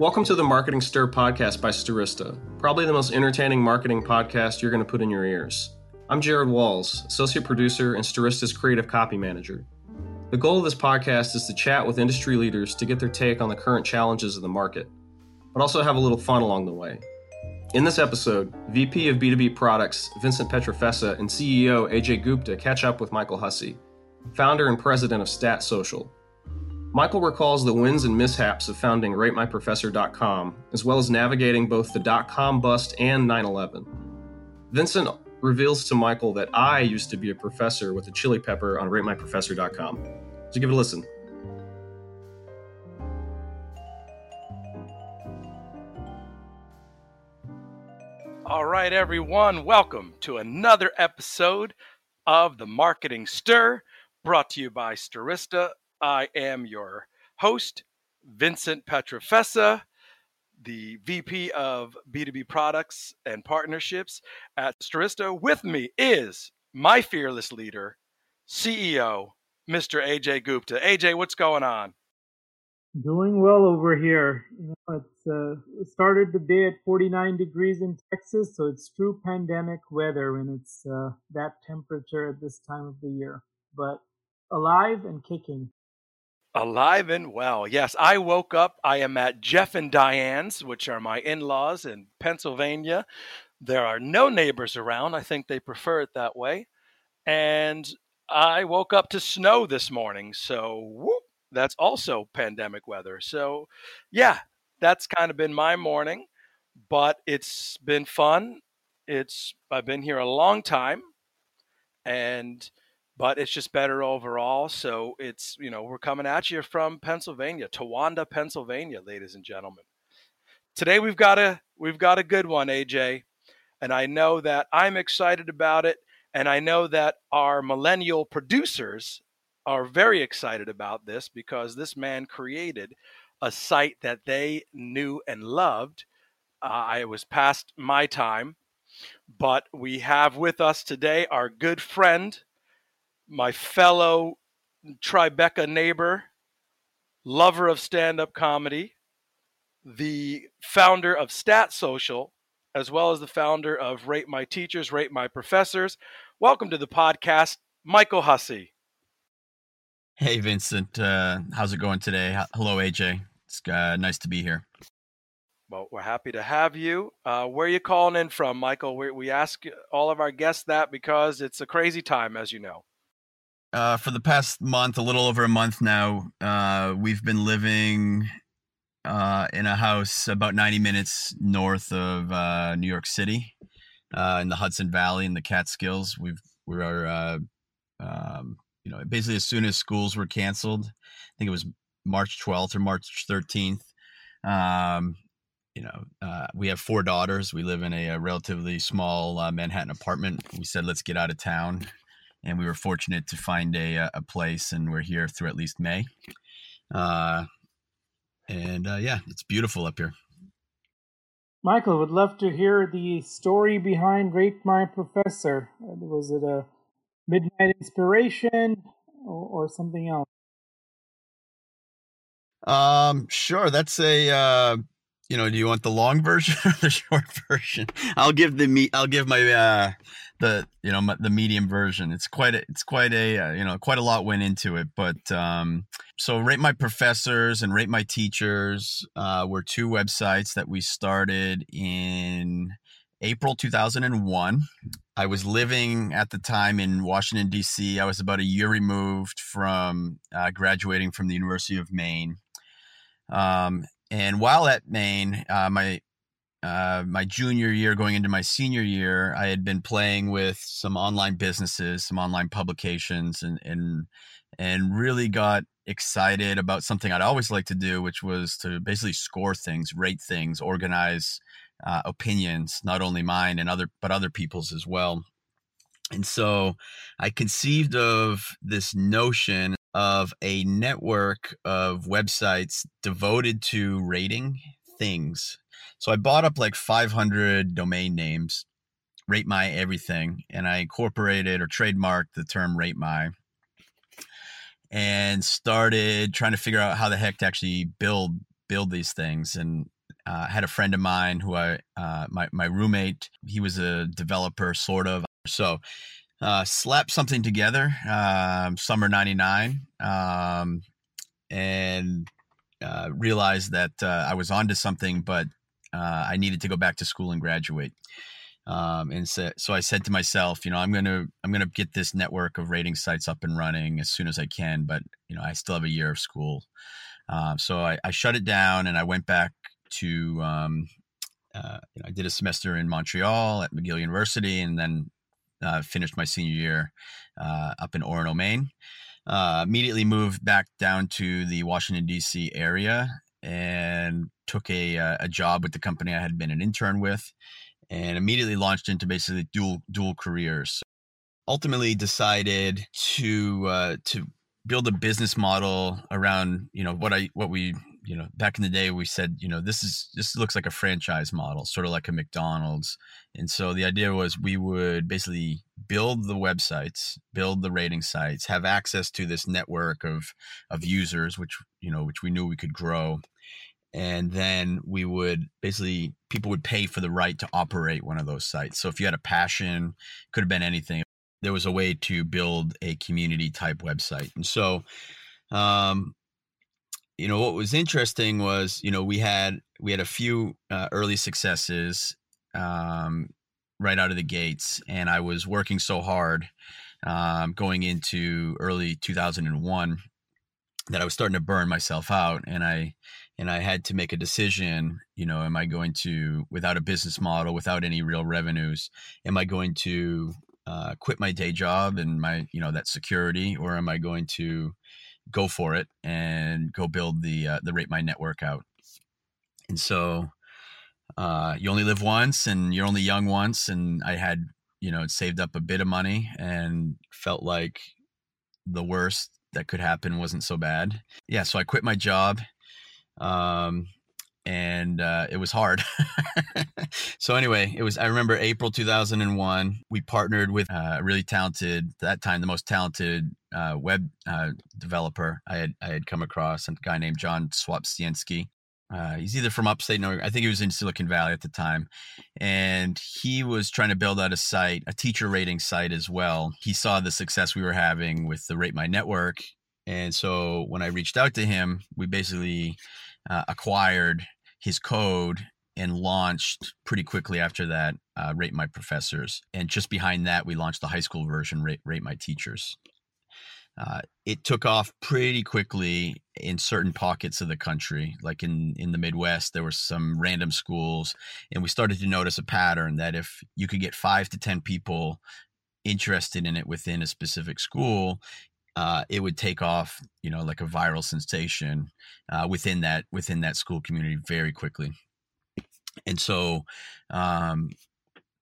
Welcome to the Marketing Stir podcast by Stirista, probably the most entertaining marketing podcast you're going to put in your ears. I'm Jared Walls, associate producer and Stirista's creative copy manager. The goal of this podcast is to chat with industry leaders to get their take on the current challenges of the market, but also have a little fun along the way. In this episode, VP of B2B Products Vincent Pietrafesa and CEO Ajay Gupta catch up with Michael Hussey, founder and president of StatSocial, Michael recalls the wins and mishaps of founding RateMyProfessor.com, as well as navigating both the dot com bust and 9 11. Vincent reveals to Michael that I used to be a professor with a chili pepper on RateMyProfessor.com. So give it a listen. All right, everyone, welcome to another episode of the Marketing Stir brought to you by Stirista I am your host, Vincent Pietrafesa, the VP of B2B Products and Partnerships at Stirista. With me is my fearless leader, CEO, Mr. Ajay Gupta. Ajay, what's going on? Doing well over here. You know, it's uh, started the day at 49 degrees in Texas, so it's true pandemic weather when it's uh, that temperature at this time of the year. But alive and kicking. Alive and well. Yes, I woke up. I am at Jeff and Diane's, which are my in laws in Pennsylvania. There are no neighbors around. I think they prefer it that way. And I woke up to snow this morning. So, whoop, that's also pandemic weather. So, yeah, that's kind of been my morning, but it's been fun. It's I've been here a long time and but it's just better overall. So it's, you know, we're coming at you from Pennsylvania, Towanda, Pennsylvania, ladies and gentlemen. Today we've got a we've got a good one, Ajay, and I know that I'm excited about it, and I know that our millennial producers are very excited about this because this man created a site that they knew and loved. Uh, I was past my time, but we have with us today our good friend my fellow Tribeca neighbor, lover of stand up comedy, the founder of StatSocial, as well as the founder of Rate My Teachers, Rate My Professors. Welcome to the podcast, Michael Hussey. Hey, Vincent. Uh, how's it going today? Hello, Ajay. It's uh, nice to be here. Well, we're happy to have you. Uh, where are you calling in from, Michael? We, we ask all of our guests that because it's a crazy time, as you know uh, for the past month, a little over a month now, uh, we've been living uh, in a house about 90 minutes north of uh, New York City, uh, in the Hudson Valley in the Catskills. We've we are, uh, um, you know, basically as soon as schools were canceled, I think it was March 12th or March 13th. Um, you know, we have four daughters. We live in a, a relatively small Manhattan apartment. We said, let's get out of town and we were fortunate to find a uh, a place, and we're here through at least May. Uh, and uh, yeah, it's beautiful up here. Michael would love to hear the story behind "Rate My Professor." Was it a midnight inspiration or, or something else? Um, sure. That's a uh, you know. Do you want the long version or the short version? I'll give the me. I'll give my uh the you know the medium version. It's quite a, it's quite a uh, you know quite a lot went into it. But um, so rate my professors and rate my teachers uh, were two websites that we started in April 2001. I was living at the time in Washington D.C. I was about a year removed from uh, graduating from the University of Maine. Um, and while at Maine, uh, my uh, my junior year going into my senior year, I had been playing with some online businesses, some online publications, and and and really got excited about something I'd always like to do, which was to basically score things, rate things, organize uh, opinions, not only mine and other but other people's as well. And so I conceived of this notion of a network of websites devoted to rating things so I bought up like 500 domain names, rate my everything, and I incorporated or trademarked the term rate my and started trying to figure out how the heck to actually build build these things. And uh, I had a friend of mine who I, uh, my, my roommate, he was a developer, sort of. So, uh, slapped something together, um, summer 99, um, and uh, realized that uh, I was onto something, but uh, I needed to go back to school and graduate. Um, and so, so I said to myself, you know, I'm gonna I'm gonna get this network of rating sites up and running as soon as I can, but you know, I still have a year of school. Um, so I, I, shut it down and I went back to um, uh, you know, I did a semester in Montreal at McGill University, and then uh, finished my senior year uh, up in Orono, Maine. Uh, immediately moved back down to the Washington D.C. area and took a uh, a job with the company I had been an intern with, and immediately launched into basically dual dual careers. Ultimately, decided to uh, to build a business model around you know what I what we you know back in the day we said you know this is this looks like a franchise model sort of like a McDonald's. And so the idea was we would basically build the websites build the rating sites have access to this network of of users which you know which we knew we could grow. And then we would basically people would pay for the right to operate one of those sites. So if you had a passion could have been anything there was a way to build a community type website. And so um, you know what was interesting was you know we had we had a few uh, early successes um, right out of the gates and i was working so hard um, going into early 2001 that i was starting to burn myself out and i and i had to make a decision you know am i going to without a business model without any real revenues am i going to uh, quit my day job and my you know that security or am i going to go for it and go build the uh, the rate my network out. And so uh, you only live once and you're only young once and i had you know saved up a bit of money and felt like the worst that could happen wasn't so bad. Yeah so i quit my job um, and uh, it was hard. so anyway, it was. I remember April 2001. We partnered with a really talented, that time the most talented uh, web uh, developer I had I had come across, a guy named John Swapsiensky. Uh, he's either from upstate New York. I think he was in Silicon Valley at the time, and he was trying to build out a site, a teacher rating site as well. He saw the success we were having with the Rate My Network, and so when I reached out to him, we basically uh, acquired his code and launched pretty quickly after that uh, rate my professors. And just behind that we launched the high school version rate, rate my teachers. Uh, it took off pretty quickly in certain pockets of the country. Like in in the midwest there were some random schools and we started to notice a pattern that if you could get five to ten people interested in it within a specific school uh, it would take off, you know, like a viral sensation uh, within that within that school community very quickly. And so, um,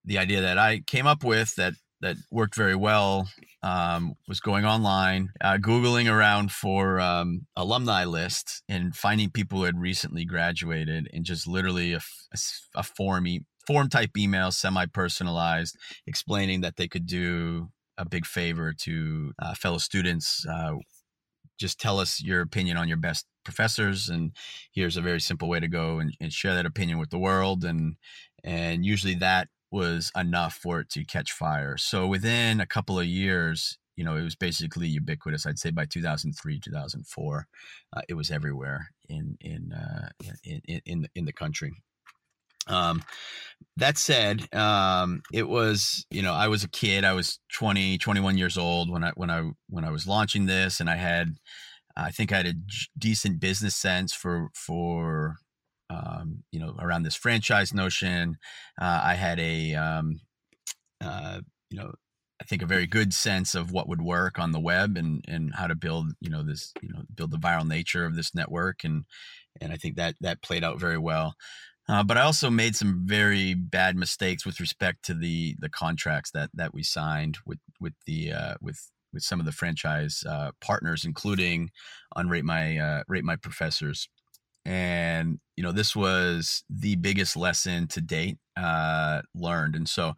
the idea that I came up with that that worked very well um, was going online, uh, googling around for um, alumni list and finding people who had recently graduated, and just literally a, a, a form e- form type email, semi personalized, explaining that they could do a big favor to uh, fellow students. Uh, just tell us your opinion on your best professors, and here's a very simple way to go and, and share that opinion with the world. And and usually that was enough for it to catch fire. So within a couple of years, you know, it was basically ubiquitous. I'd say by 2003, 2004, uh, it was everywhere in in, uh, in in in the country. Um, that said, um, it was, you know, I was a kid, I was 20, 21 years old when I, when I, when I was launching this and I had, I think I had a decent business sense for, for, um, you know, around this franchise notion. Uh, I had a, um, uh, you know, I think a very good sense of what would work on the web and and how to build you know this you know build the viral nature of this network and and I think that that played out very well. Uh, but I also made some very bad mistakes with respect to the the contracts that that we signed with with the uh, with with some of the franchise uh, partners, including on rate my uh, rate my professors. And you know this was the biggest lesson to date uh, learned, and so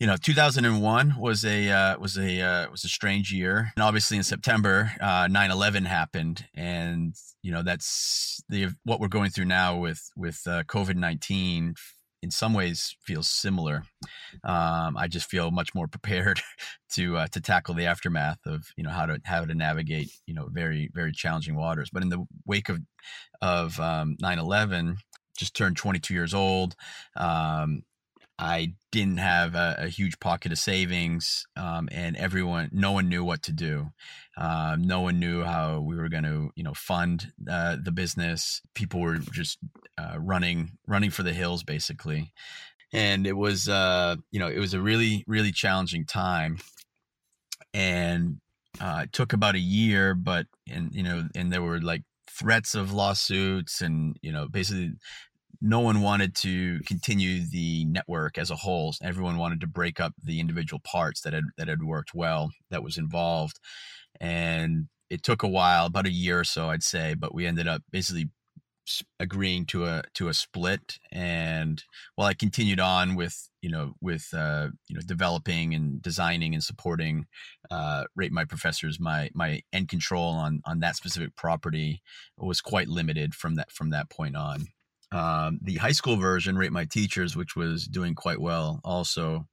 you know 2001 was a uh, was a uh, was a strange year. And obviously in september uh, 9-11 happened. And you know that's the what we're going through now with with uh, covid-19 in some ways feels similar. Um, i just feel much more prepared to uh, to tackle the aftermath of you know how to how to navigate you know very very challenging waters. But in the wake of of um, 9-11 just turned 22 years old um, I didn't have a, a, huge pocket of savings, um, and everyone, no one knew what to do. Um, no one knew how we were going to, you know, fund uh, the business. People were just uh, running, running for the hills, basically. And it was, uh, you know, it was a really, really challenging time. And uh, it took about a year, but and you know, and there were like threats of lawsuits and you know basically no one wanted to continue the network as a whole. Everyone wanted to break up the individual parts that had that had worked well that was involved, and it took a while, about a year or so, I'd say. But we ended up basically agreeing to a to a split and while i continued on with you know with uh you know developing and designing and supporting uh rate my professors my my end control on on that specific property was quite limited from that from that point on um, the high school version, Rate My Teachers, which was doing quite well, also.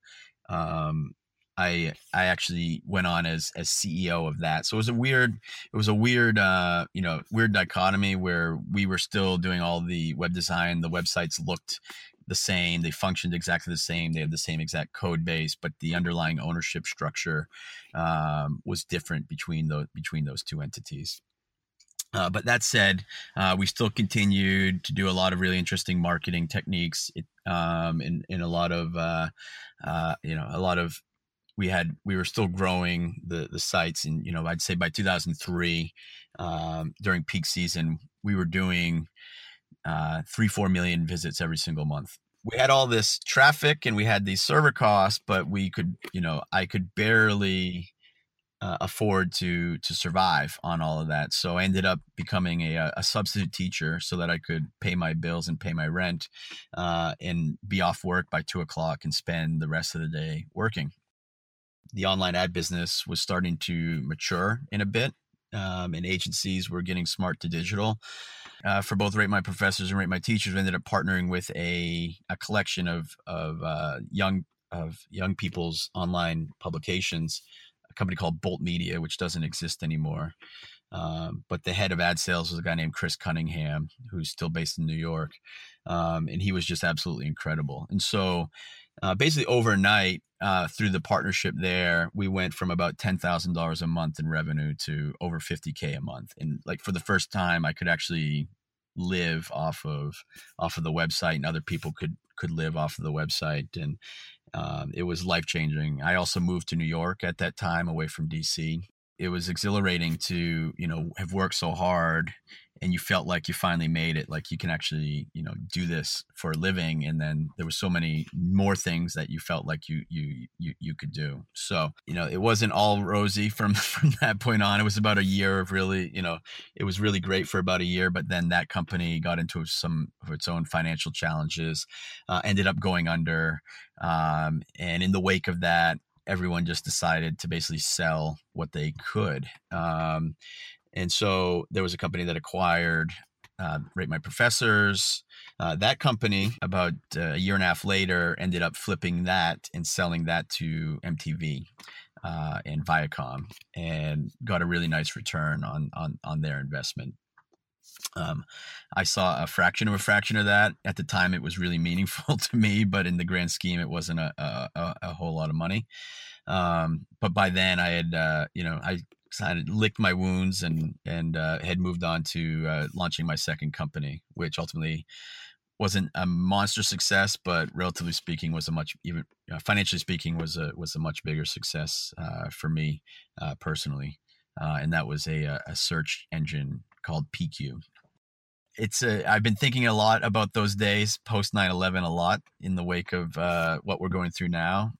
Um, I I actually went on as as CEO of that. So it was a weird it was a weird uh, you know weird dichotomy where we were still doing all the web design. The websites looked the same. They functioned exactly the same. They had the same exact code base, but the underlying ownership structure um, was different between those between those two entities. Uh, but that said, uh, we still continued to do a lot of really interesting marketing techniques, it, um, and, and a lot of, uh, uh, you know, a lot of, we had, we were still growing the the sites, and you know, I'd say by 2003, um, during peak season, we were doing uh, three, four million visits every single month. We had all this traffic, and we had these server costs, but we could, you know, I could barely uh, afford to to survive on all of that. So I ended up becoming a, uh, a substitute teacher so that I could pay my bills and pay my rent, uh, and be off work by two o'clock and spend the rest of the day working. The online ad business was starting to mature in a bit, um, and agencies were getting smart to digital. Uh, for both Rate My Professors and Rate My Teachers, we ended up partnering with a, a collection of of uh, young of young people's online publications a company called Bolt Media, which doesn't exist anymore. Um, but the head of ad sales was a guy named Chris Cunningham, who's still based in New York. Um, and he was just absolutely incredible. And so, uh, basically, overnight, uh, through the partnership there, we went from about ten thousand dollars a month in revenue to over fifty k a month. And like for the first time, I could actually live off of off of the website, and other people could could live off of the website. And um, it was life changing. I also moved to New York at that time, away from DC. It was exhilarating to you know have worked so hard and you felt like you finally made it like you can actually you know do this for a living and then there was so many more things that you felt like you you you, you could do. So you know it wasn't all rosy from from that point on. It was about a year of really you know it was really great for about a year but then that company got into some of its own financial challenges uh, ended up going under um, and in the wake of that everyone just decided to basically sell what they could. Um, and so there was a company that acquired uh, Rate My Professors. Uh, that company, about uh, a year and a half later, ended up flipping that and selling that to MTV uh, and Viacom, and got a really nice return on on on their investment. Um, I saw a fraction of a fraction of that at the time. It was really meaningful to me, but in the grand scheme, it wasn't a a, a whole lot of money. Um, but by then, I had uh, you know I I had licked my wounds and and uh, had moved on to uh, launching my second company, which ultimately wasn't a monster success, but relatively speaking, was a much even uh, financially speaking was a was a much bigger success uh, for me uh, personally, uh, and that was a a search engine called PeekYou. It's a, I've been thinking a lot about those days post 9-11 a lot in the wake of what we're going through now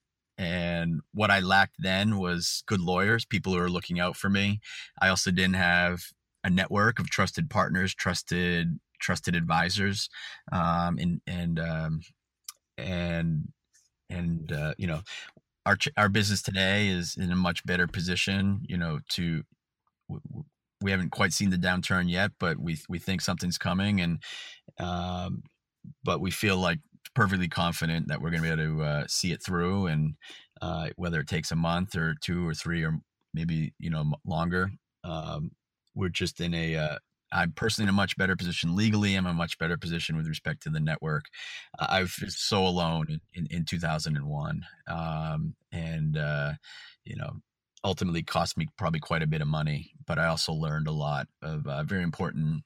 and what I lacked then was good lawyers, people who are looking out for me. I also didn't have a network of trusted partners, trusted trusted advisors, um, and and um, and and uh, you know, our our business today is in a much better position. You know, to we haven't quite seen the downturn yet, but we we think something's coming, and um, but we feel like perfectly confident that we're going to be able to uh, see it through, and uh, whether it takes a month or two or three or maybe you know longer, um, we're just in a uh, I'm personally in a much better position legally. I'm in a much better position with respect to the network. I was so alone in, in, in 2001. Um, and, uh, you know, ultimately cost me probably quite a bit of money, but I also learned a lot of uh, very important,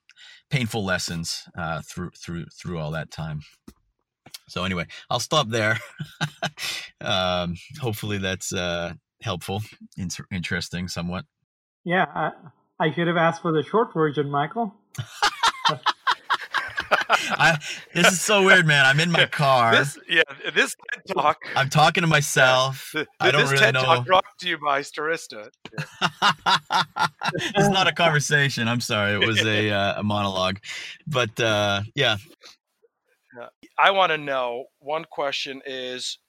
painful lessons uh, through, through, through all that time. So anyway, I'll stop there. um, hopefully that's uh, helpful, interesting somewhat. Yeah, I should have asked for the short version, Michael. I, this is so weird, man. I'm in my car. This, yeah, this TED talk. I'm talking to myself. Yeah. I don't this really TED know. talk brought to you by Stirista. Yeah. it's not a conversation. I'm sorry. It was a uh, a monologue, but uh, yeah. I want to know. One question is,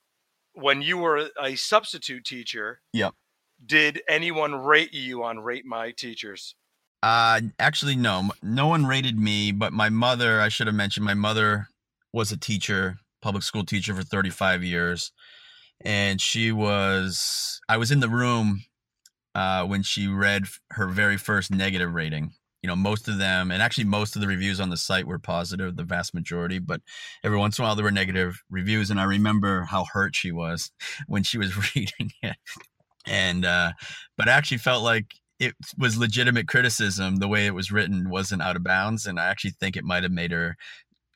when you were a substitute teacher. Yep did anyone rate you on Rate My Teachers? Uh, actually, no. No one rated me, but my mother, I should have mentioned, my mother was a teacher, public school teacher for 35 years. And she was, I was in the room uh, when she read her very first negative rating. You know, most of them, and actually most of the reviews on the site were positive, the vast majority, but every once in a while there were negative reviews. And I remember how hurt she was when she was reading it and uh, but I actually felt like it was legitimate criticism. The way it was written wasn't out of bounds, and I actually think it might have made her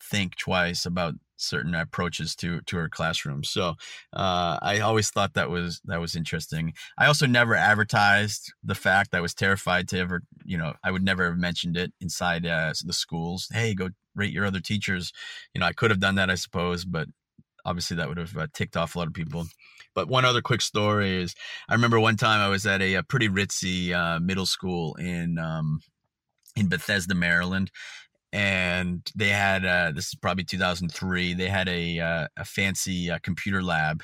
think twice about certain approaches to to her classroom. So uh, I always thought that was that was interesting. I also never advertised the fact. I was terrified to ever, you know, I would never have mentioned it inside uh, the schools. Hey, go rate your other teachers. You know, I could have done that, I suppose, but obviously that would have uh, ticked off a lot of people. But one other quick story is I remember one time I was at a, a pretty ritzy uh, middle school in um, in Bethesda, Maryland, and they had uh, this is probably 2003. They had a uh, a fancy uh, computer lab,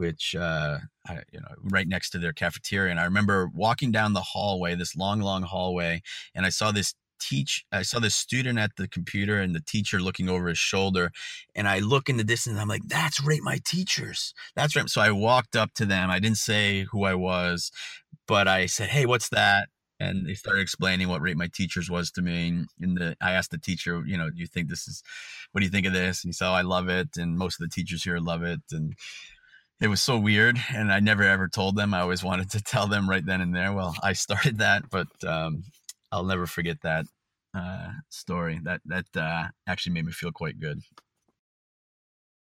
which uh, I, you know right next to their cafeteria. And I remember walking down the hallway, this long, long hallway, and I saw this teach i saw the student at the computer and the teacher looking over his shoulder. And i look in the distance i'm like that's rate my teachers. That's right. So i walked up to them. I didn't say who i was but i said hey what's that? And they started explaining what rate my teachers was to me. And the i asked the teacher you know do you think this is what do you think of this? And he said oh i love it. And most of the teachers here love it. And it was so weird and i never ever told them i always wanted to tell them right then and there well i started that but um, I'll never forget that uh, story. That that uh, actually made me feel quite good.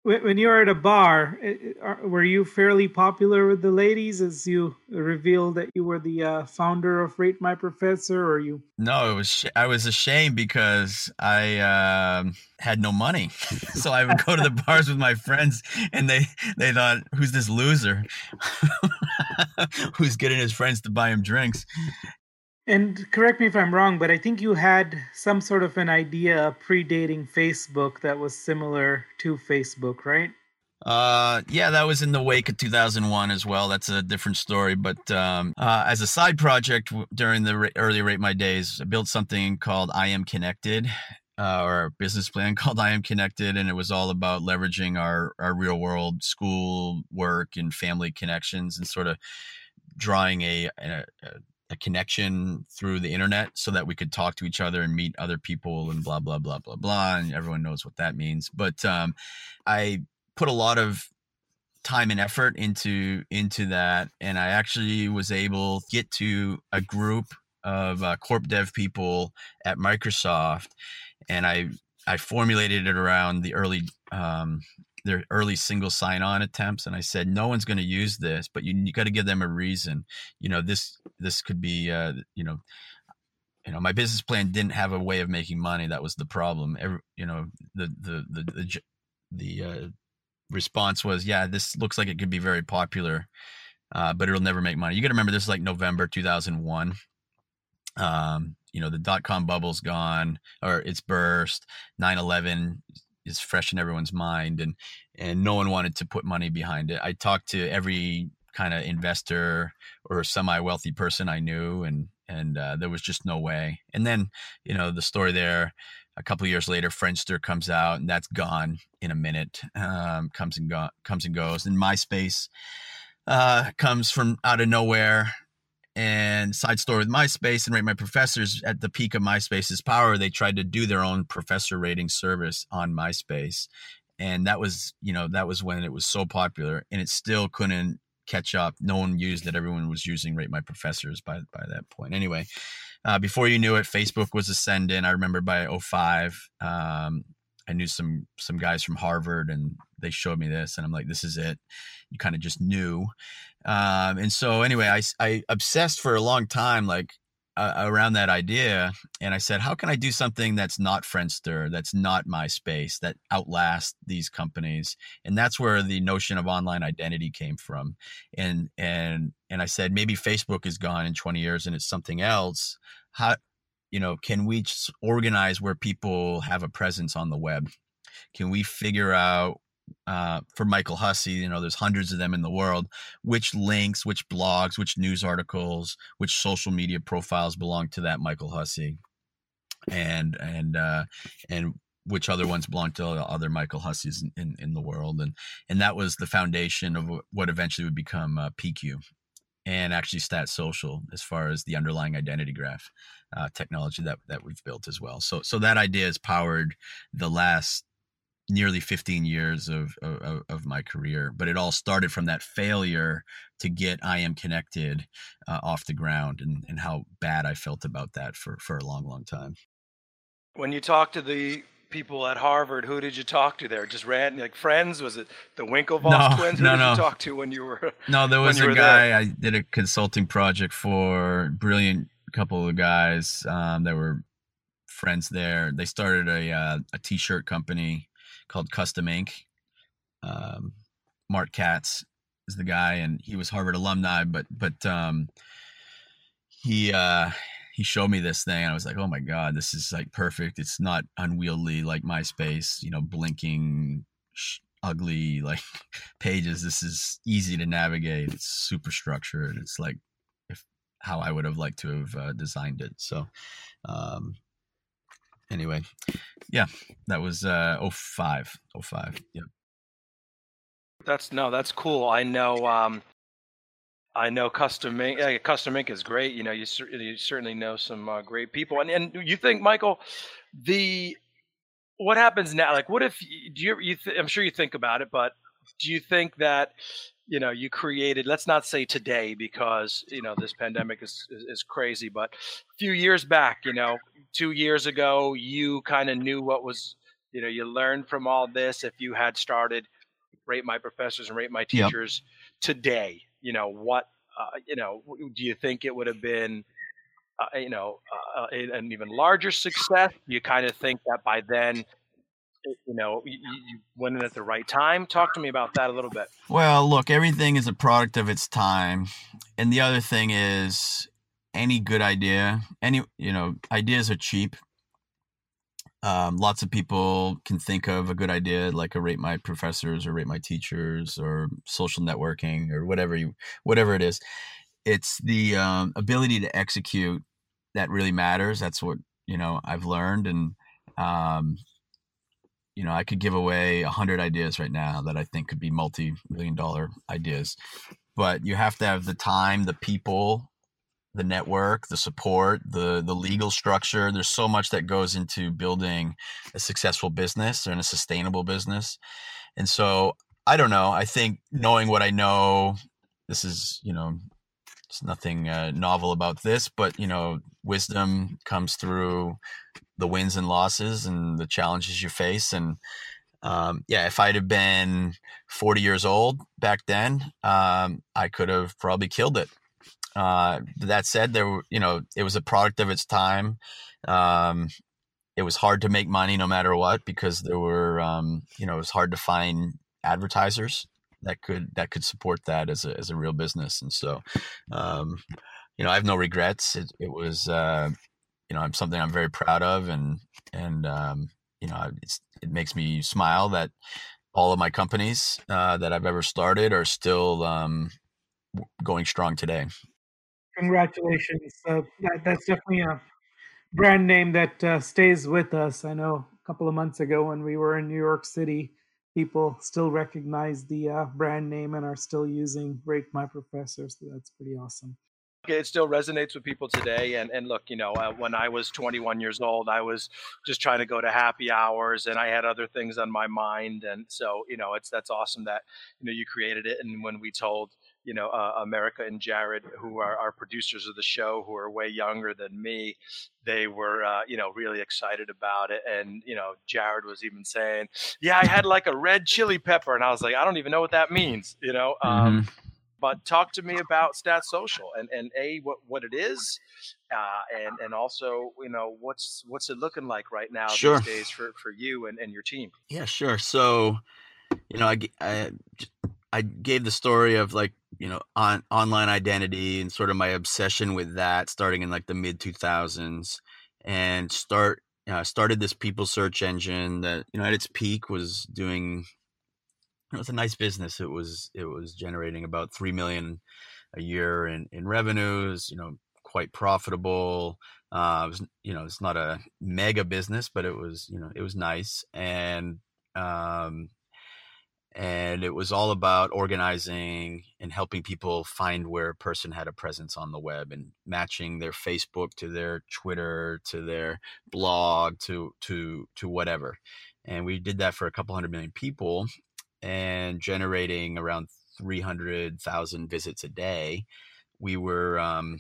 When you were at a bar, were you fairly popular with the ladies as you revealed that you were the uh, founder of Rate My Professor, or you? No, it was I was ashamed because I uh, had no money, so I would go to the bars with my friends, and they they thought, "Who's this loser? Who's getting his friends to buy him drinks?" And correct me if I'm wrong, but I think you had some sort of an idea predating Facebook that was similar to Facebook, right? Uh, yeah, that was in the wake of 2001 as well. That's a different story. But um, uh, as a side project during the early Rate My days, I built something called I Am Connected, uh, or a business plan called I Am Connected, and it was all about leveraging our our real world school work and family connections and sort of drawing a, a, a a connection through the internet so that we could talk to each other and meet other people and blah blah blah blah blah and everyone knows what that means. But um, i put a lot of time and effort into into that and i actually was able to get to a group of uh, corp dev people at microsoft and i i formulated it around the early um, their early single sign on attempts and i said no one's going to use this but you, you got to give them a reason. You know this this could be uh, you know you know my business plan didn't have a way of making money. That was the problem. Every, you know the the the the, the uh, response was yeah this looks like it could be very popular uh, but it'll never make money. You got to remember this is like november 2001 um, you know the dot com bubble's gone or it's burst. 9-11 is fresh in everyone's mind and and no one wanted to put money behind it. I talked to every kind of investor or semi wealthy person I knew, and and uh, there was just no way. And then you know the story there. A couple years later, Friendster comes out, and that's gone in a minute. Um, comes and go, comes and goes. And MySpace uh, comes from out of nowhere. And side story with MySpace and rate my professors at the peak of MySpace's power, they tried to do their own professor rating service on MySpace, and that was you know that was when it was so popular, and it still couldn't catch up. No one used it. Everyone was using rate my professors by by that point. Anyway, uh, before you knew it, Facebook was ascending. I remember by 05, um, I knew some some guys from Harvard, and they showed me this, and I'm like, this is it. You kind of just knew. Um, and so anyway, I I obsessed for a long time, like uh, around that idea, and I said, how can I do something that's not Friendster, that's not MySpace, that outlasts these companies? And that's where the notion of online identity came from. And and and I said, maybe Facebook is gone in 20 years, and it's something else. How you know, can we organize where people have a presence on the web? Can we figure out uh, for Michael Hussey, you know, there's hundreds of them in the world. Which links, which blogs, which news articles, which social media profiles belong to that Michael Hussey, and and uh, and which other ones belong to other Michael Husseys in, in, in, the world, and and that was the foundation of what eventually would become uh, PeekYou, and actually StatSocial as far as the underlying identity graph uh, technology that that we've built as well. So so that idea has powered the last nearly 15 years of, of, of my career but it all started from that failure to get i am connected uh, off the ground and, and how bad i felt about that for, for a long long time when you talk to the people at harvard who did you talk to there just ran like friends was it the winklevoss no, twins who no, did no. you talk to when you were no there was a guy there? i did a consulting project for brilliant couple of guys um, that were friends there they started a, uh, a t-shirt company called Custom Ink. Um, Marc Katz is the guy, and he was Harvard alumni, but but um, he uh, he showed me this thing, and I was like, oh my god, this is like perfect. It's not unwieldy like MySpace, you know, blinking, sh- ugly like pages. This is easy to navigate. It's super structured. It's like if how I would have liked to have uh, designed it. So, um, anyway, yeah, that was uh 05. 05. Yeah. That's no, that's cool. I know um I know custom ink. Yeah, custom ink is great. You know, you, you certainly know some uh, great people. And and you think, Michael, the what happens now? Like, what if do you? You th- I'm sure you think about it, but do you think that you know you created let's not say today because you know this pandemic is, is, is crazy but a few years back you know two years ago you kind of knew what was you know you learned from all this if you had started rate my professors and rate my teachers yep. today you know what uh, you know do you think it would have been uh, you know uh, an even larger success you kind of think that by then you know you, you, went in at the right time. Talk to me about that a little bit. Well look everything is a product of its time. And the other thing is any good idea any you know ideas are cheap. Um, lots of people can think of a good idea like a rate my professors or rate my teachers or social networking or whatever you whatever it is. It's the um, ability to execute that really matters. That's what you know i've learned and um, you know, I could give away a hundred ideas right now that I think could be multi-million dollar ideas, but you have to have the time, the people, the network, the support, the the legal structure. There's so much that goes into building a successful business and a sustainable business. And so I don't know. I think knowing what I know, this is you know, it's nothing uh, novel about this, but you know, wisdom comes through the wins and losses and the challenges you face. And um, yeah, if I'd have been 40 years old back then, um, I could have probably killed it. Uh, that said, there were, you know, it was a product of its time. Um, it was hard to make money no matter what because there were, um, you know, it was hard to find advertisers that could that could support that as a as a real business. And so, um, you know, I have no regrets. It, it was uh, you know, I'm something I'm very proud of, and and um, you know, it makes me smile that all of my companies uh, that I've ever started are still um, going strong today. Congratulations. Uh, that, that's definitely a brand name that uh, stays with us. I know a couple of months ago when we were in New York City, people still recognize the uh, brand name and are still using Rate My Professor. So that's pretty awesome it still resonates with people today. And and look, you know, uh, when I was 21 years old, I was just trying to go to happy hours, and I had other things on my mind. And so, you know, it's that's awesome that you know you created it. And when we told you know uh, America and Jared, who are our producers of the show, who are way younger than me, they were uh, you know really excited about it. And you know, Jared was even saying, "Yeah, I had like a red chili pepper," and I was like, "I don't even know what that means," you know. Um, mm-hmm but talk to me about StatSocial and, and a what, what it is, uh, and and also you know what's what's it looking like right now sure. these days for, for you and, and your team. Yeah, sure. So, you know, I, I I gave the story of like you know on online identity and sort of my obsession with that starting in like the mid two thousands, and start uh, started this people search engine that you know at its peak was doing it was a nice business. It was it was generating about three million a year in in revenues. You know, quite profitable. Uh, it was you know it's not a mega business, but it was you know it was nice and um, and it was all about organizing and helping people find where a person had a presence on the web and matching their Facebook to their Twitter to their blog to to to whatever. And we did that for a couple hundred million people and generating around 300,000 visits a day, we were, um,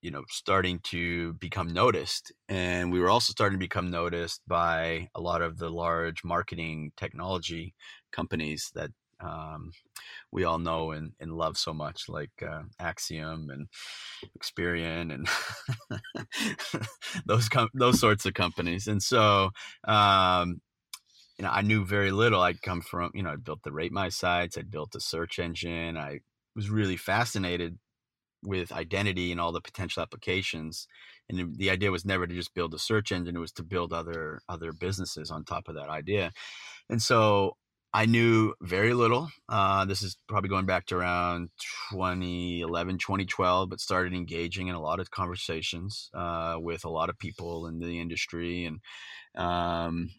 you know, starting to become noticed. And we were also starting to become noticed by a lot of the large marketing technology companies that um, we all know and, and love so much, like uh, Acxiom and Experian and those com- those sorts of companies. And so um, you know, I knew very little. I'd come from, you know, I built the Rate My sites, I built a search engine. I was really fascinated with identity and all the potential applications. And the idea was never to just build a search engine; it was to build other other businesses on top of that idea. And so I knew very little. Uh, this is probably going back to around 2011, 2012, but started engaging in a lot of conversations uh, with a lot of people in the industry and um,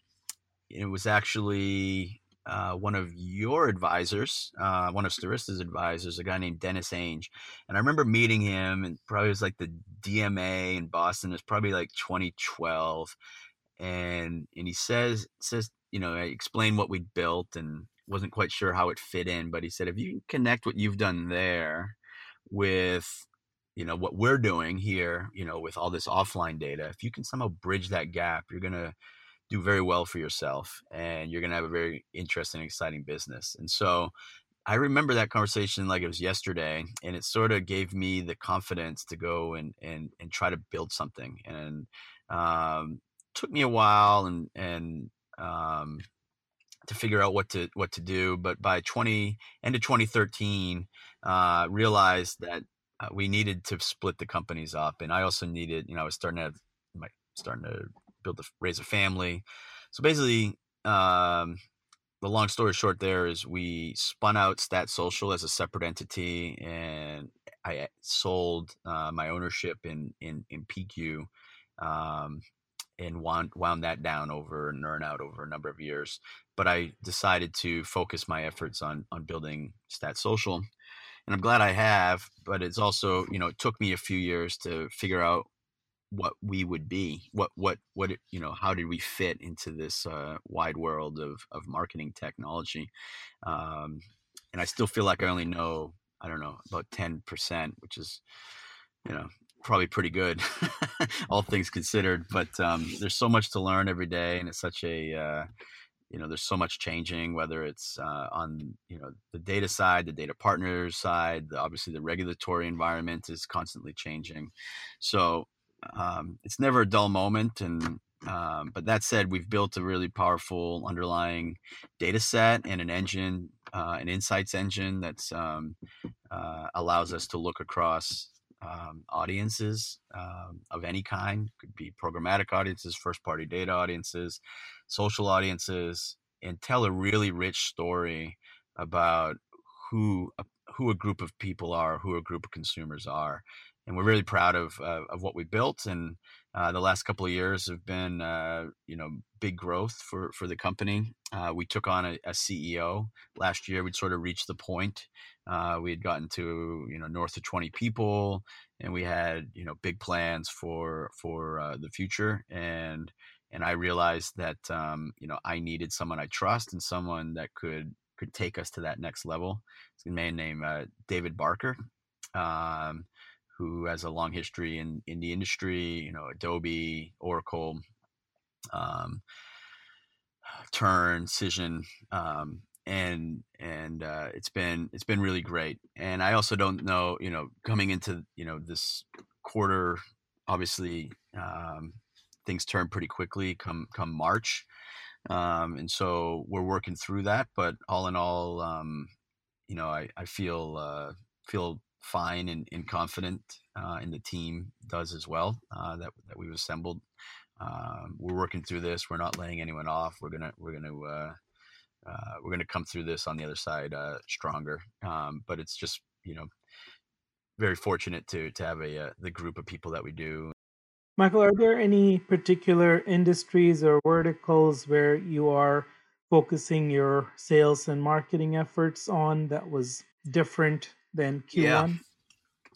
it was actually uh, one of your advisors, uh, one of Stirista's advisors, a guy named Dennis Ainge. And I remember meeting him, and probably was like the DMA in Boston. It was probably like 2012, and and he says says you know I explained what we'd built and wasn't quite sure how it fit in, but he said if you can connect what you've done there with you know what we're doing here, you know with all this offline data, if you can somehow bridge that gap, you're gonna do very well for yourself and you're going to have a very interesting exciting business. And so i remember that conversation like it was yesterday and it sort of gave me the confidence to go and and, and try to build something. And um, took me a while and and um, to figure out what to what to do but by 20 end of 2013 uh, realized that uh, we needed to split the companies up and i also needed you know i was starting to have my starting to build raise a family. So basically, um, the long story short, there is we spun out StatSocial as a separate entity, and I sold uh, my ownership in in in PeekYou, um, and wound wound that down over and earn out over a number of years. But I decided to focus my efforts on on building StatSocial, and I'm glad I have. But it's also you know it took me a few years to figure out what we would be what what what you know how did we fit into this uh, wide world of of marketing technology um, and i still feel like i only know i don't know about 10% which is you know probably pretty good all things considered but um, there's so much to learn every day and it's such a uh, you know there's so much changing whether it's uh, on you know the data side the data partners side the, obviously the regulatory environment is constantly changing. So um, it's never a dull moment and um, but that said we've built a really powerful underlying data set and an engine uh, an insights engine that's um, uh, allows us to look across um, audiences um, of any kind. Could be programmatic audiences first party data audiences social audiences and tell a really rich story about who who a group of people are, who a group of consumers are, and we're really proud of uh, of what we built. And uh, the last couple of years have been uh, you know big growth for for the company. Uh, we took on a, a, CEO last year. We'd sort of reached the point. Uh, we had gotten to you know north of 20 people, and we had you know big plans for for uh, the future. And and I realized that um, you know I needed someone I trust and someone that could could take us to that next level. It's a man named David Barker, um, who has a long history in in the industry. You know, Adobe, Oracle, um, Turn, Cision, um, and and uh, it's been it's been really great. And I also don't know, you know, coming into you know this quarter, obviously um, things turn pretty quickly come come March. Um, and so we're working through that. But all in all, um, you know, I, I feel uh, feel fine and, and confident, uh, and the team does as well uh, that that we've assembled. Um, we're working through this. We're not laying anyone off. We're gonna we're gonna uh, uh, we're gonna come through this on the other side uh, stronger. Um, but it's just you know very fortunate to to have a uh, the group of people that we do Michael, are there any particular industries or verticals where you are focusing your sales and marketing efforts on that was different than Q1?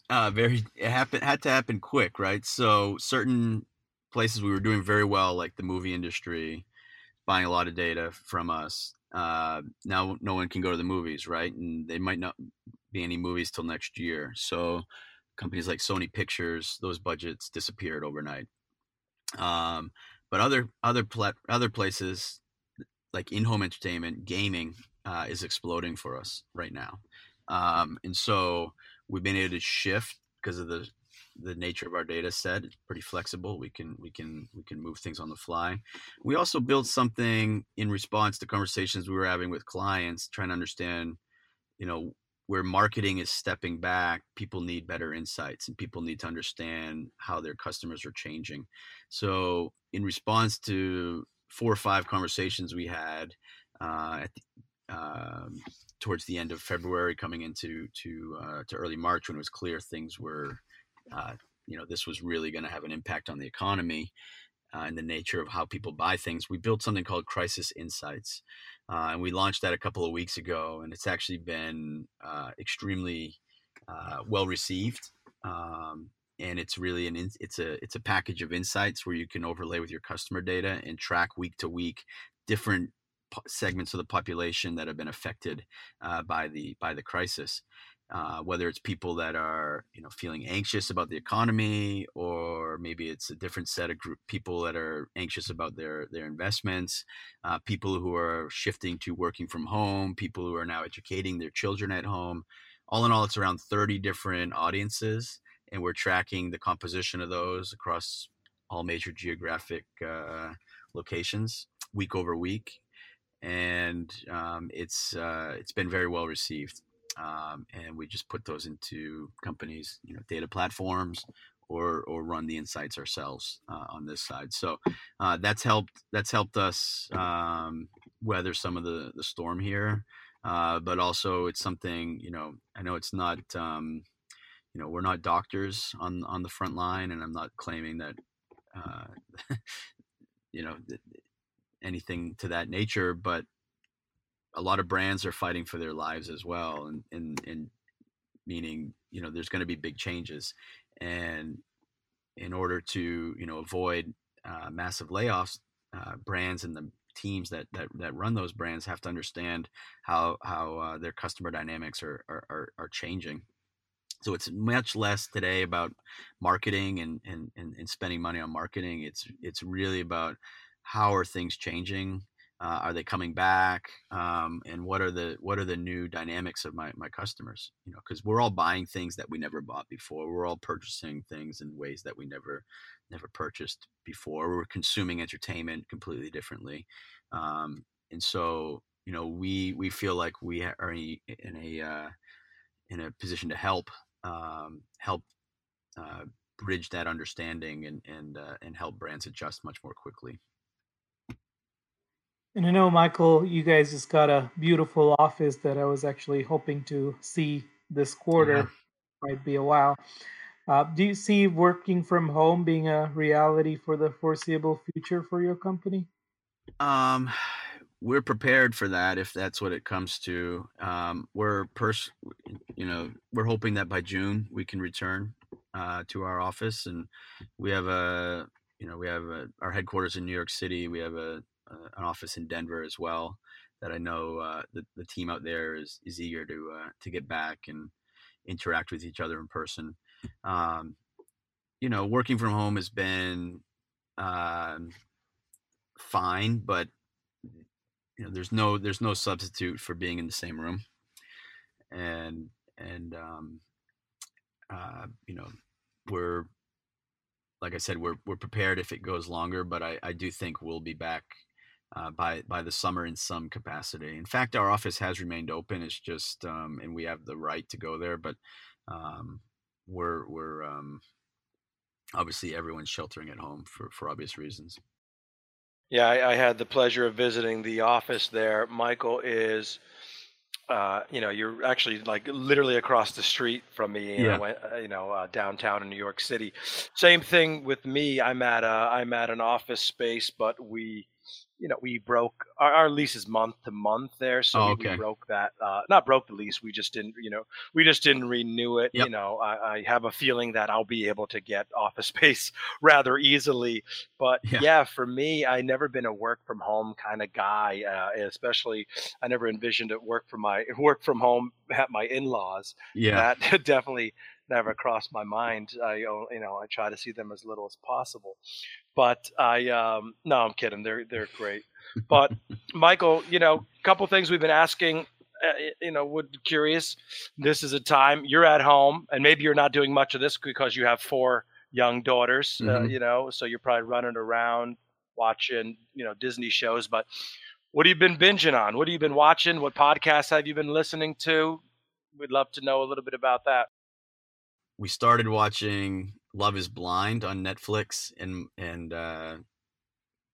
Yeah. Uh, very it happened had to happen quick, right? So certain places we were doing very well, like the movie industry, buying a lot of data from us. Uh, now no one can go to the movies, right? And they might not be any movies till next year. So companies like Sony Pictures, those budgets disappeared overnight. Um, but other other pla- other places like in-home entertainment, gaming uh, is exploding for us right now, um, and so we've been able to shift because of the the nature of our data set. It's pretty flexible. We can we can we can move things on the fly. We also built something in response to conversations we were having with clients, trying to understand, you know, where marketing is stepping back, people need better insights and people need to understand how their customers are changing. So, in response to four or five conversations we had uh, at the, um, towards the end of February, coming into to uh, to early March, when it was clear things were, uh, you know, this was really going to have an impact on the economy uh, and the nature of how people buy things, we built something called Crisis Insights. Uh, and we launched that a couple of weeks ago, and it's actually been uh, extremely well received. Um, and it's really an it's a it's a package of insights where you can overlay with your customer data and track week to week different segments of the population that have been affected uh, by the by the crisis uh, whether it's people that are you know feeling anxious about the economy or maybe it's a different set of group people that are anxious about their their investments uh, people who are shifting to working from home people who are now educating their children at home. All in all it's around 30 different audiences and we're tracking the composition of those across all major geographic uh, locations week over week and um, it's uh, it's been very well received um, and we just put those into companies, you know, data platforms, or or run the insights ourselves uh, on this side. So uh, that's helped that's helped us um, weather some of the the storm here, uh, but also it's something you know I know it's not um, you know we're not doctors on on the front line, and I'm not claiming that uh, you know anything to that nature, but a lot of brands are fighting for their lives as well, and and, and meaning you know there's going to be big changes, and in order to you know avoid uh, massive layoffs, uh, brands and the teams that, that that run those brands have to understand how how uh, their customer dynamics are, are are changing. So it's much less today about marketing and, and, and, and spending money on marketing. It's it's really about how are things changing? Uh, are they coming back? Um, and what are the what are the new dynamics of my, my customers? You know because we're all buying things that we never bought before. We're all purchasing things in ways that we never never purchased before. We're consuming entertainment completely differently. Um, and so you know we we feel like we are in a, uh, in a position to help um, help uh, bridge that understanding and and uh, and help brands adjust much more quickly And I know, Michael, you guys just got a beautiful office that I was actually hoping to see this quarter. Yeah. Might be a while. Uh, do you see working from home being a reality for the foreseeable future for your company? Um, we're prepared for that if that's what it comes to. Um, we're pers- you know, we're hoping that by June we can return uh, to our office, and we have a, you know, we have a, our headquarters in New York City. We have a, a an office in Denver as well. That I know uh, the the team out there is is eager to uh, to get back and interact with each other in person. Um, you know, working from home has been um, fine, but you know there's no there's no substitute for being in the same room and and um uh you know we're like i said we're we're prepared if it goes longer but i i do think we'll be back uh, by by the summer in some capacity. In fact, our office has remained open. It's just um, and we have the right to go there, but um, we're we're um, obviously everyone's sheltering at home for for obvious reasons. Yeah, I, I, had the pleasure of visiting the office there. Michael is, uh, you know, you're actually like literally across the street from me. You yeah. know, uh, you know uh, downtown in New York City. Same thing with me. I'm at a, I'm at an office space, but we you know, we broke our, our, lease is month to month there, so oh, okay. we, broke that. Uh, not broke the lease, we just didn't, you know, we just didn't renew it. Yep. You know, I, I, have a feeling that I'll be able to get office space rather easily. But yeah, yeah for me, I never been a work from home kind of guy. Uh, especially, I never envisioned it work from my work from home at my in laws. Yeah, that definitely never crossed my mind. I you know I try to see them as little as possible, but I um, no I'm kidding. They're they're great. But Michael, you know, a couple things we've been asking. Uh, you know, would curious. This is a time you're at home, and maybe you're not doing much of this because you have four young daughters. Uh, mm-hmm. Uh, you know, so you're probably running around watching you know Disney shows. But what have you been binging on? What have you been watching? What podcasts have you been listening to? We'd love to know a little bit about that we started watching Love Is Blind on Netflix, and and uh,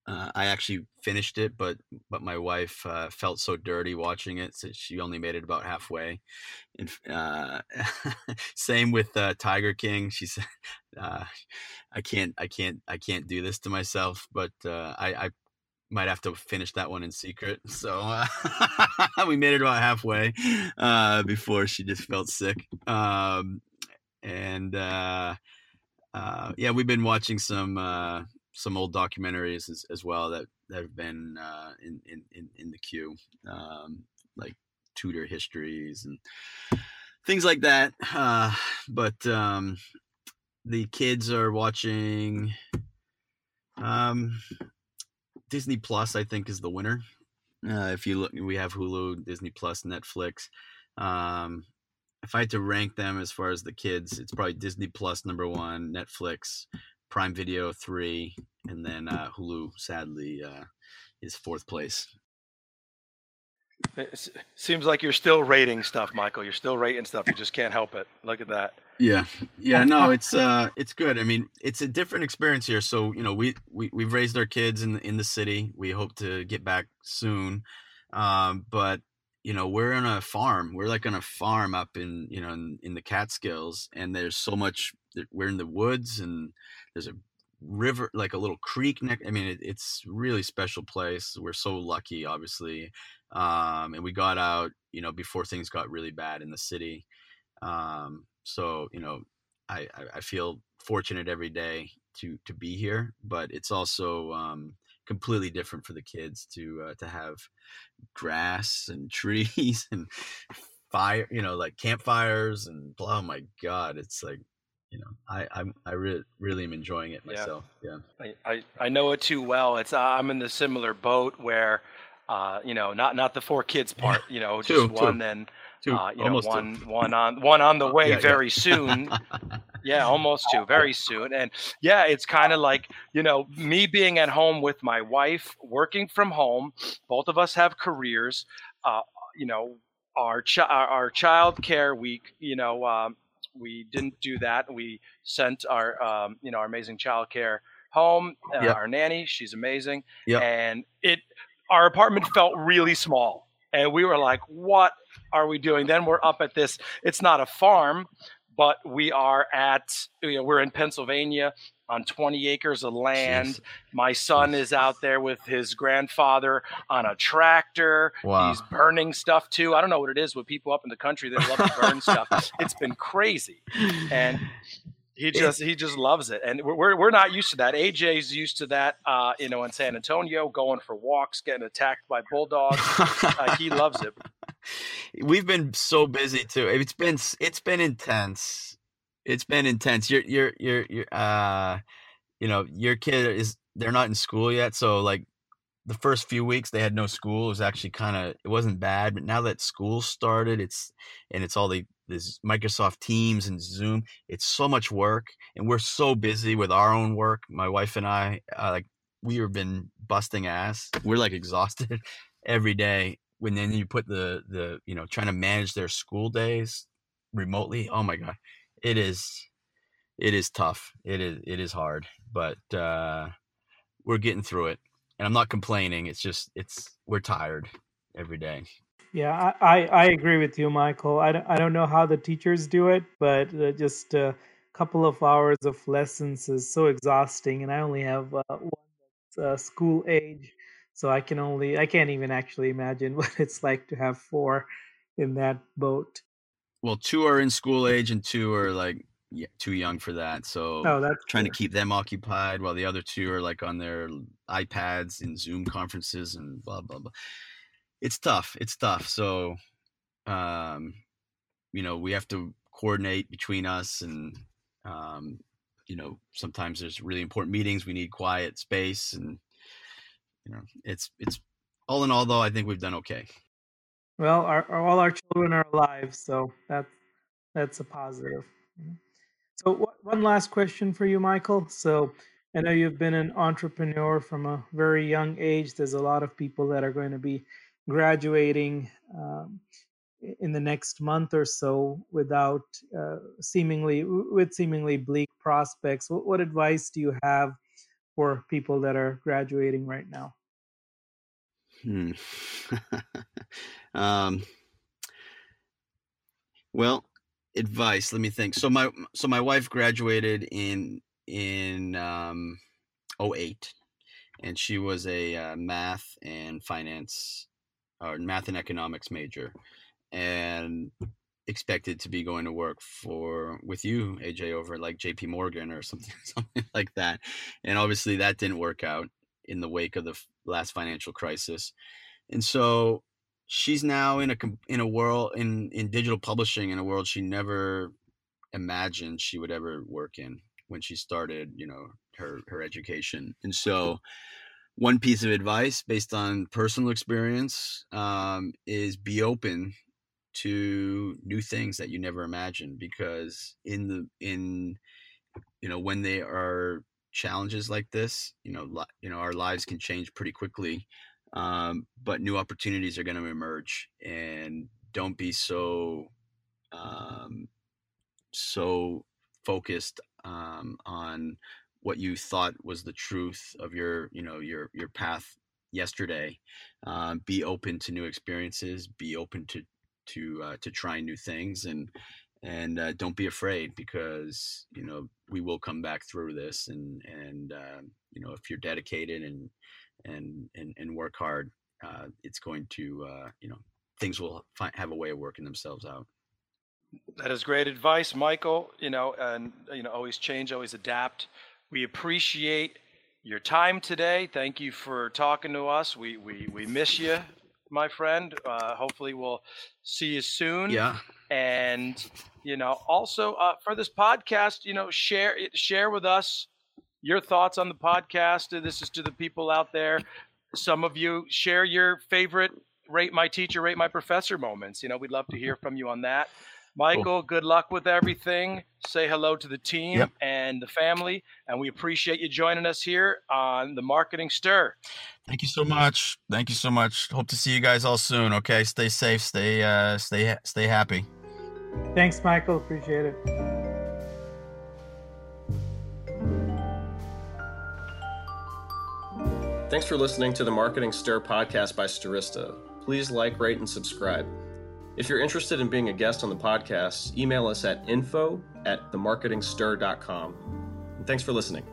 uh, I actually finished it, but but my wife uh, felt so dirty watching it, so she only made it about halfway. And uh, same with uh, Tiger King. She said, uh, "I can't, I can't, I can't do this to myself." But I, I might have to finish that one in secret. So uh, we made it about halfway uh, before she just felt sick. Um, and uh, uh, yeah, we've been watching some uh, some old documentaries as, as well that, that have been uh, in, in in the queue, um, like Tudor histories and things like that. Uh, but um, the kids are watching um, Disney Plus. I think is the winner. Uh, if you look, we have Hulu, Disney Plus, Netflix. Um, if I had to rank them as far as the kids, it's probably Disney Plus number one, Netflix, Prime Video three, and then uh, Hulu. Sadly, uh, is fourth place. It seems like you're still rating stuff, Michael. You're still rating stuff. You just can't help it. Look at that. Yeah, yeah. No, it's uh, it's good. I mean, it's a different experience here. So you know, we we we've raised our kids in the, in the city. We hope to get back soon, um, but you know we're on a farm we're like on a farm up in you know in, in the catskills and there's so much we're in the woods and there's a river like a little creek neck i mean it, it's really special place we're so lucky obviously um and we got out you know before things got really bad in the city um so you know i i feel fortunate every day to to be here but it's also um completely different for the kids to uh, to have grass and trees and fire you know like campfires and oh my god it's like you know i i'm i really really am enjoying it myself yeah, yeah. I, I i know it too well it's uh, i'm in the similar boat where uh you know not not the four kids part you know just two, one two. and Two, uh, you know, one two. one on one on the way yeah, very yeah. soon. yeah, almost two, very soon. And yeah, it's kind of like you know me being at home with my wife, working from home. Both of us have careers. Uh, you know, our ch- our child care week. You know, um, we didn't do that. We sent our um, you know our amazing child care home. Uh, yep. Our nanny, she's amazing. Yep. And it our apartment felt really small. And we were like, what are we doing? Then we're up at this, it's not a farm, but we are at, you know, we're in Pennsylvania on 20 acres of land. Jeez. My son is out there with his grandfather on a tractor. Wow. He's burning stuff too. I don't know what it is with people up in the country that love to burn stuff. It's been crazy. And he just he just loves it, and we're we're not used to that. Ajay's used to that, uh, you know, in San Antonio, going for walks, getting attacked by bulldogs. uh, he loves it. We've been so busy too. It's been it's been intense. It's been intense. You're you're you're you're uh, you know, your kid is they're not in school yet, so like the first few weeks they had no school. It was actually kind of it wasn't bad, but now that school started, it's and it's all the this Microsoft Teams and Zoom. It's so much work, and we're so busy with our own work. My wife and I, uh, like, we have been busting ass. We're like exhausted every day. When then you put the the you know trying to manage their school days remotely. Oh my god, it is it is tough. It is it is hard, but uh, we're getting through it. And I'm not complaining. It's just it's we're tired every day. Yeah, I, I, agree with you, Michael. I don't, I don't know how the teachers do it, but uh, just a couple of hours of lessons is so exhausting. And I only have uh, one that's uh, school age, so I can only I can't even actually imagine what it's like to have four in that boat. Well, two are in school age, and two are like yeah, too young for that. So oh, that's trying to keep them occupied while the other two are like on their iPads in Zoom conferences and blah blah blah it's tough. It's tough. So, um, you know, we have to coordinate between us and, um, you know, sometimes there's really important meetings. We need quiet space and, you know, it's, it's all in all though, I think we've done okay. Well, our, all our children are alive. So that's, that's a positive. So one last question for you, Michael. So I know you've been an entrepreneur from a very young age. There's a lot of people that are going to be graduating um, in the next month or so without uh, seemingly with seemingly bleak prospects. What, what, advice do you have for people that are graduating right now? Hmm. um, well advice let me think. So my so my wife graduated in in um 08 and she was a uh, math and finance or math and economics major, and expected to be going to work for with you Ajay over like jp morgan or something something like that. And obviously that didn't work out in the wake of the last financial crisis. And so she's now in a in a world in in digital publishing in a world she never imagined she would ever work in when she started you know her her education. And so one piece of advice based on personal experience um, is be open to new things that you never imagined because in the in you know when they are challenges like this you know li- you know our lives can change pretty quickly um, but new opportunities are going to emerge and don't be so um, so focused um, on what you thought was the truth of your you know your your path yesterday um, be open to new experiences be open to to uh, to try new things and and uh, don't be afraid because you know we will come back through this and and uh, you know if you're dedicated and and and, and work hard uh, it's going to uh, you know things will find, have a way of working themselves out. That is great advice michael you know and you know always change always adapt we appreciate your time today. Thank you for talking to us. We we, we miss you, my friend. Uh, hopefully, we'll see you soon. Yeah. And you know, also uh, for this podcast, you know, share share with us your thoughts on the podcast. This is to the people out there. Some of you share your favorite rate my teacher, rate my professor moments. You know, we'd love to hear from you on that. Michael, cool. good luck with everything. Say hello to the team yep. and the family, and we appreciate you joining us here on the Marketing Stir. Thank you so much. Thank you so much. Hope to see you guys all soon. Okay, stay safe. Stay uh, stay stay happy. Thanks, Michael. Appreciate it. Thanks for listening to the Marketing Stir podcast by Stirista. Please like, rate, and subscribe. If you're interested in being a guest on the podcast, email us at info at themarketingstir.com. Thanks for listening.